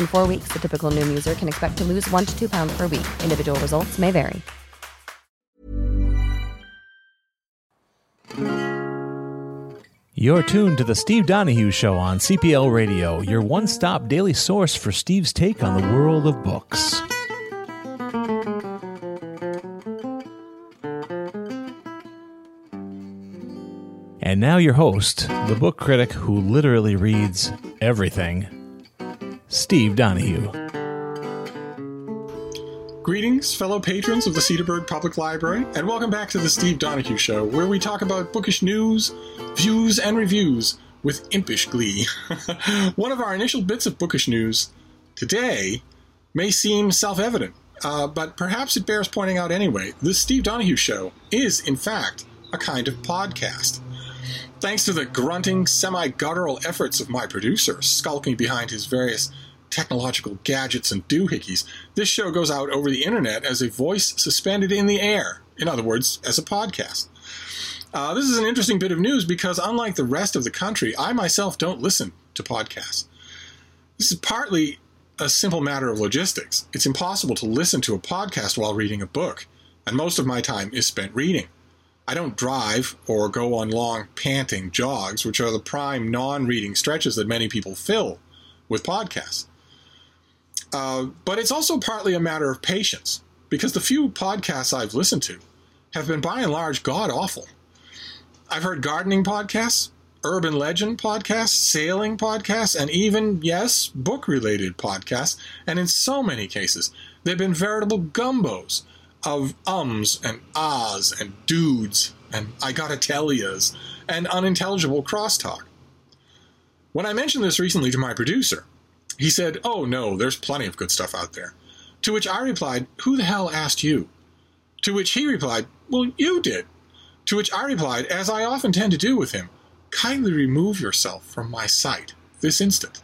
In four weeks, the typical Noom user can expect to lose one to two pounds per week. Individual results may vary. You're tuned to the Steve Donahue Show on CPL Radio, your one stop daily source for Steve's take on the world of books. And now, your host, the book critic who literally reads everything, Steve Donahue. Greetings, fellow patrons of the Cedarburg Public Library, and welcome back to the Steve Donahue Show, where we talk about bookish news, views, and reviews with impish glee. One of our initial bits of bookish news today may seem self evident, uh, but perhaps it bears pointing out anyway. The Steve Donahue Show is, in fact, a kind of podcast. Thanks to the grunting, semi guttural efforts of my producer, skulking behind his various technological gadgets and doohickeys, this show goes out over the internet as a voice suspended in the air. In other words, as a podcast. Uh, this is an interesting bit of news because, unlike the rest of the country, I myself don't listen to podcasts. This is partly a simple matter of logistics. It's impossible to listen to a podcast while reading a book, and most of my time is spent reading. I don't drive or go on long, panting jogs, which are the prime non reading stretches that many people fill with podcasts. Uh, but it's also partly a matter of patience, because the few podcasts I've listened to have been by and large god awful. I've heard gardening podcasts, urban legend podcasts, sailing podcasts, and even, yes, book related podcasts. And in so many cases, they've been veritable gumbos of ums and ahs and dudes and I gotta tell yas and unintelligible crosstalk. When I mentioned this recently to my producer, he said, Oh no, there's plenty of good stuff out there. To which I replied, Who the hell asked you? To which he replied, Well, you did. To which I replied, as I often tend to do with him, kindly remove yourself from my sight this instant.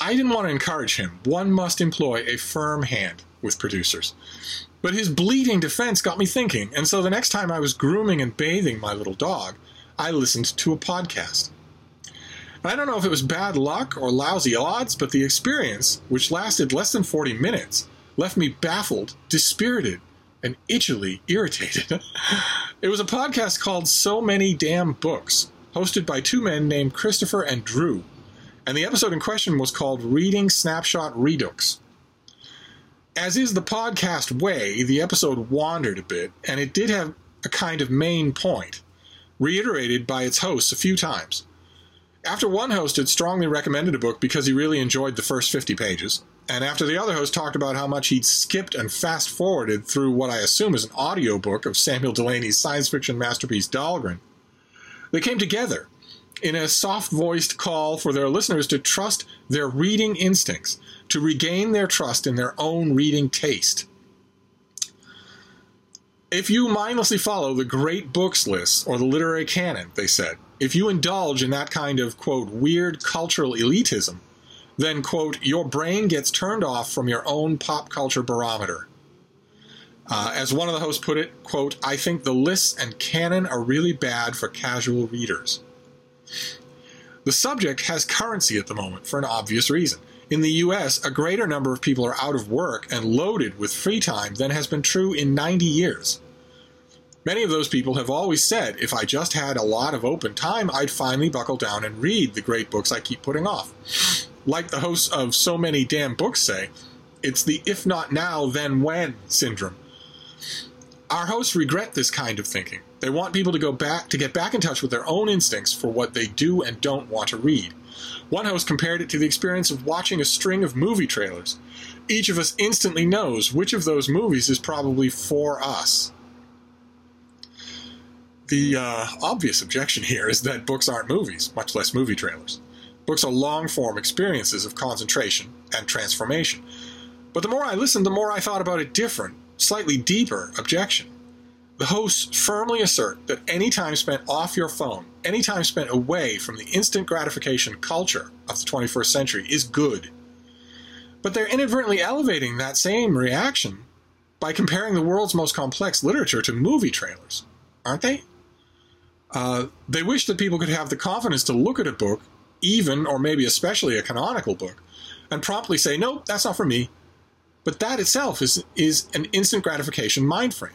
I didn't want to encourage him. One must employ a firm hand with producers. But his bleating defense got me thinking, and so the next time I was grooming and bathing my little dog, I listened to a podcast. I don't know if it was bad luck or lousy odds, but the experience, which lasted less than 40 minutes, left me baffled, dispirited, and itchily irritated. it was a podcast called So Many Damn Books, hosted by two men named Christopher and Drew. And the episode in question was called Reading Snapshot Redux. As is the podcast way, the episode wandered a bit, and it did have a kind of main point, reiterated by its hosts a few times. After one host had strongly recommended a book because he really enjoyed the first 50 pages, and after the other host talked about how much he'd skipped and fast forwarded through what I assume is an audiobook of Samuel Delany's science fiction masterpiece Dhalgren, they came together in a soft voiced call for their listeners to trust their reading instincts, to regain their trust in their own reading taste. If you mindlessly follow the great books list or the literary canon, they said, if you indulge in that kind of, quote, weird cultural elitism, then, quote, your brain gets turned off from your own pop culture barometer. Uh, as one of the hosts put it, quote, I think the lists and canon are really bad for casual readers. The subject has currency at the moment for an obvious reason. In the US, a greater number of people are out of work and loaded with free time than has been true in 90 years. Many of those people have always said if I just had a lot of open time, I'd finally buckle down and read the great books I keep putting off. Like the hosts of so many damn books say, it's the if not now, then when syndrome. Our hosts regret this kind of thinking. They want people to go back to get back in touch with their own instincts for what they do and don't want to read. One host compared it to the experience of watching a string of movie trailers. Each of us instantly knows which of those movies is probably for us. The uh, obvious objection here is that books aren't movies, much less movie trailers. Books are long form experiences of concentration and transformation. But the more I listened, the more I thought about a different, slightly deeper objection. The hosts firmly assert that any time spent off your phone, any time spent away from the instant gratification culture of the 21st century is good. But they're inadvertently elevating that same reaction by comparing the world's most complex literature to movie trailers, aren't they? Uh, they wish that people could have the confidence to look at a book, even or maybe especially a canonical book, and promptly say, nope, that's not for me. But that itself is, is an instant gratification mind frame.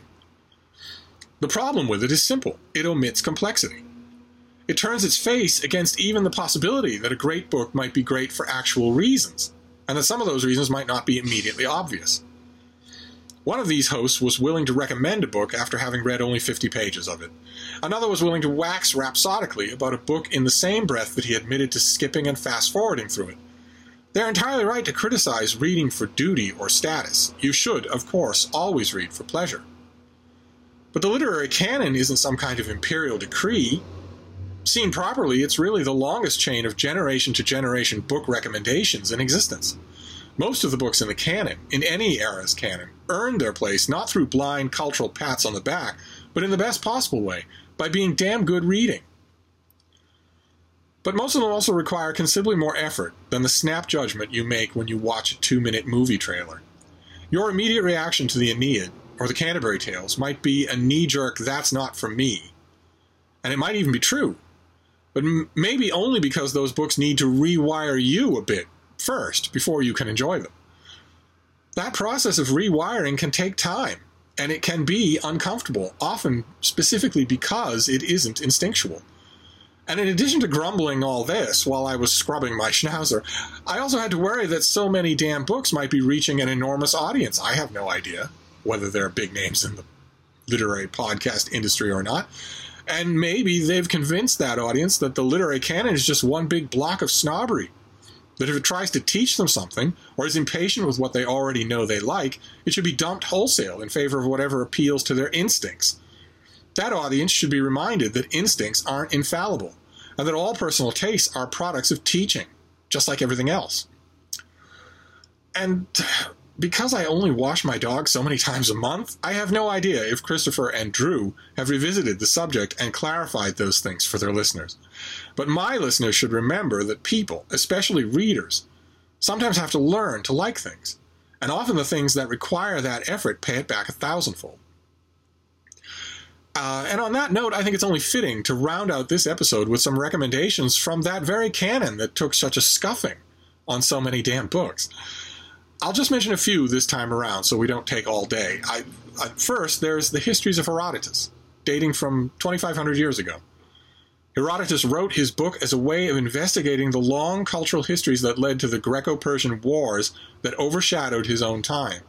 The problem with it is simple it omits complexity. It turns its face against even the possibility that a great book might be great for actual reasons, and that some of those reasons might not be immediately obvious. One of these hosts was willing to recommend a book after having read only 50 pages of it. Another was willing to wax rhapsodically about a book in the same breath that he admitted to skipping and fast forwarding through it. They're entirely right to criticize reading for duty or status. You should, of course, always read for pleasure. But the literary canon isn't some kind of imperial decree. Seen properly, it's really the longest chain of generation to generation book recommendations in existence. Most of the books in the canon, in any era's canon, earned their place not through blind cultural pats on the back, but in the best possible way, by being damn good reading. But most of them also require considerably more effort than the snap judgment you make when you watch a two minute movie trailer. Your immediate reaction to the Aeneid or the Canterbury Tales might be a knee jerk, that's not for me. And it might even be true. But m- maybe only because those books need to rewire you a bit first before you can enjoy them. That process of rewiring can take time, and it can be uncomfortable, often specifically because it isn't instinctual. And in addition to grumbling all this while I was scrubbing my schnauzer, I also had to worry that so many damn books might be reaching an enormous audience. I have no idea whether they're big names in the literary podcast industry or not. And maybe they've convinced that audience that the literary canon is just one big block of snobbery. That if it tries to teach them something, or is impatient with what they already know they like, it should be dumped wholesale in favor of whatever appeals to their instincts. That audience should be reminded that instincts aren't infallible, and that all personal tastes are products of teaching, just like everything else. And because I only wash my dog so many times a month, I have no idea if Christopher and Drew have revisited the subject and clarified those things for their listeners. But my listeners should remember that people, especially readers, sometimes have to learn to like things, and often the things that require that effort pay it back a thousandfold. Uh, and on that note, I think it's only fitting to round out this episode with some recommendations from that very canon that took such a scuffing on so many damn books. I'll just mention a few this time around so we don't take all day. I, I, first, there's the Histories of Herodotus, dating from 2,500 years ago. Herodotus wrote his book as a way of investigating the long cultural histories that led to the Greco Persian wars that overshadowed his own time.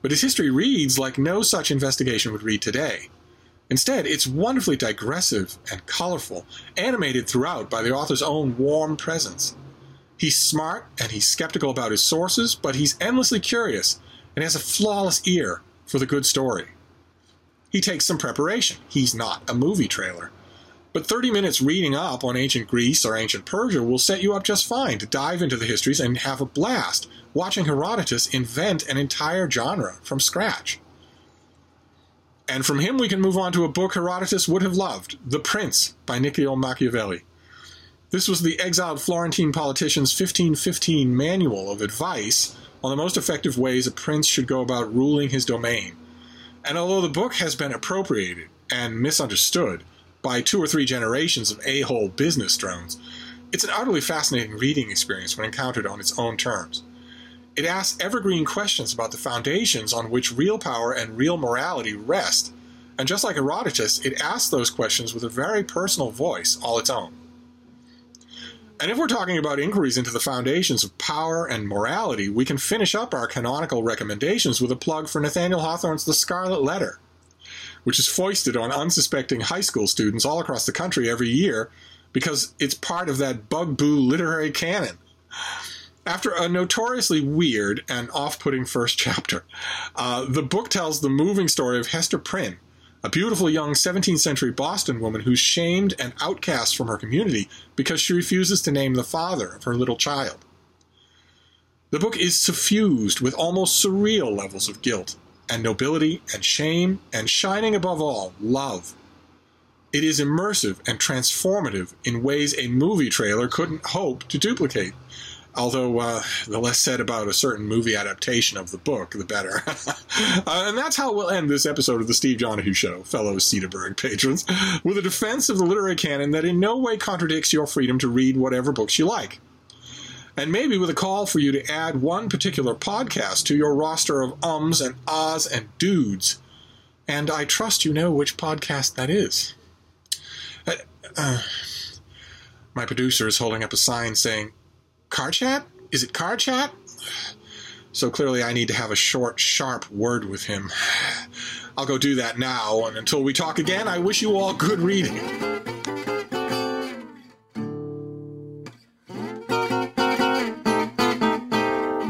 But his history reads like no such investigation would read today. Instead, it's wonderfully digressive and colorful, animated throughout by the author's own warm presence. He's smart and he's skeptical about his sources, but he's endlessly curious and has a flawless ear for the good story. He takes some preparation. He's not a movie trailer. But 30 minutes reading up on ancient Greece or ancient Persia will set you up just fine to dive into the histories and have a blast watching Herodotus invent an entire genre from scratch. And from him, we can move on to a book Herodotus would have loved The Prince by Niccolo Machiavelli. This was the exiled Florentine politician's 1515 manual of advice on the most effective ways a prince should go about ruling his domain. And although the book has been appropriated and misunderstood by two or three generations of a hole business drones, it's an utterly fascinating reading experience when encountered on its own terms. It asks evergreen questions about the foundations on which real power and real morality rest. And just like Herodotus, it asks those questions with a very personal voice all its own. And if we're talking about inquiries into the foundations of power and morality, we can finish up our canonical recommendations with a plug for Nathaniel Hawthorne's The Scarlet Letter, which is foisted on unsuspecting high school students all across the country every year because it's part of that bugaboo literary canon. After a notoriously weird and off putting first chapter, uh, the book tells the moving story of Hester Prynne, a beautiful young 17th century Boston woman who's shamed and outcast from her community because she refuses to name the father of her little child. The book is suffused with almost surreal levels of guilt and nobility and shame and shining above all, love. It is immersive and transformative in ways a movie trailer couldn't hope to duplicate. Although uh, the less said about a certain movie adaptation of the book, the better. uh, and that's how we'll end this episode of the Steve Donahue Show, fellow Cedarburg patrons, with a defense of the literary canon that in no way contradicts your freedom to read whatever books you like. And maybe with a call for you to add one particular podcast to your roster of ums and ahs and dudes. And I trust you know which podcast that is. Uh, uh, my producer is holding up a sign saying, Car chat? Is it car chat? So clearly I need to have a short, sharp word with him. I'll go do that now, and until we talk again, I wish you all good reading.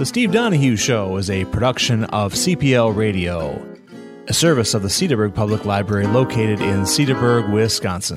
The Steve Donahue Show is a production of CPL Radio, a service of the Cedarburg Public Library located in Cedarburg, Wisconsin.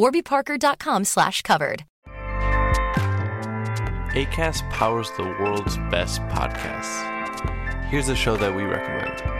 warbyparker.com slash covered. ACAST powers the world's best podcasts. Here's a show that we recommend.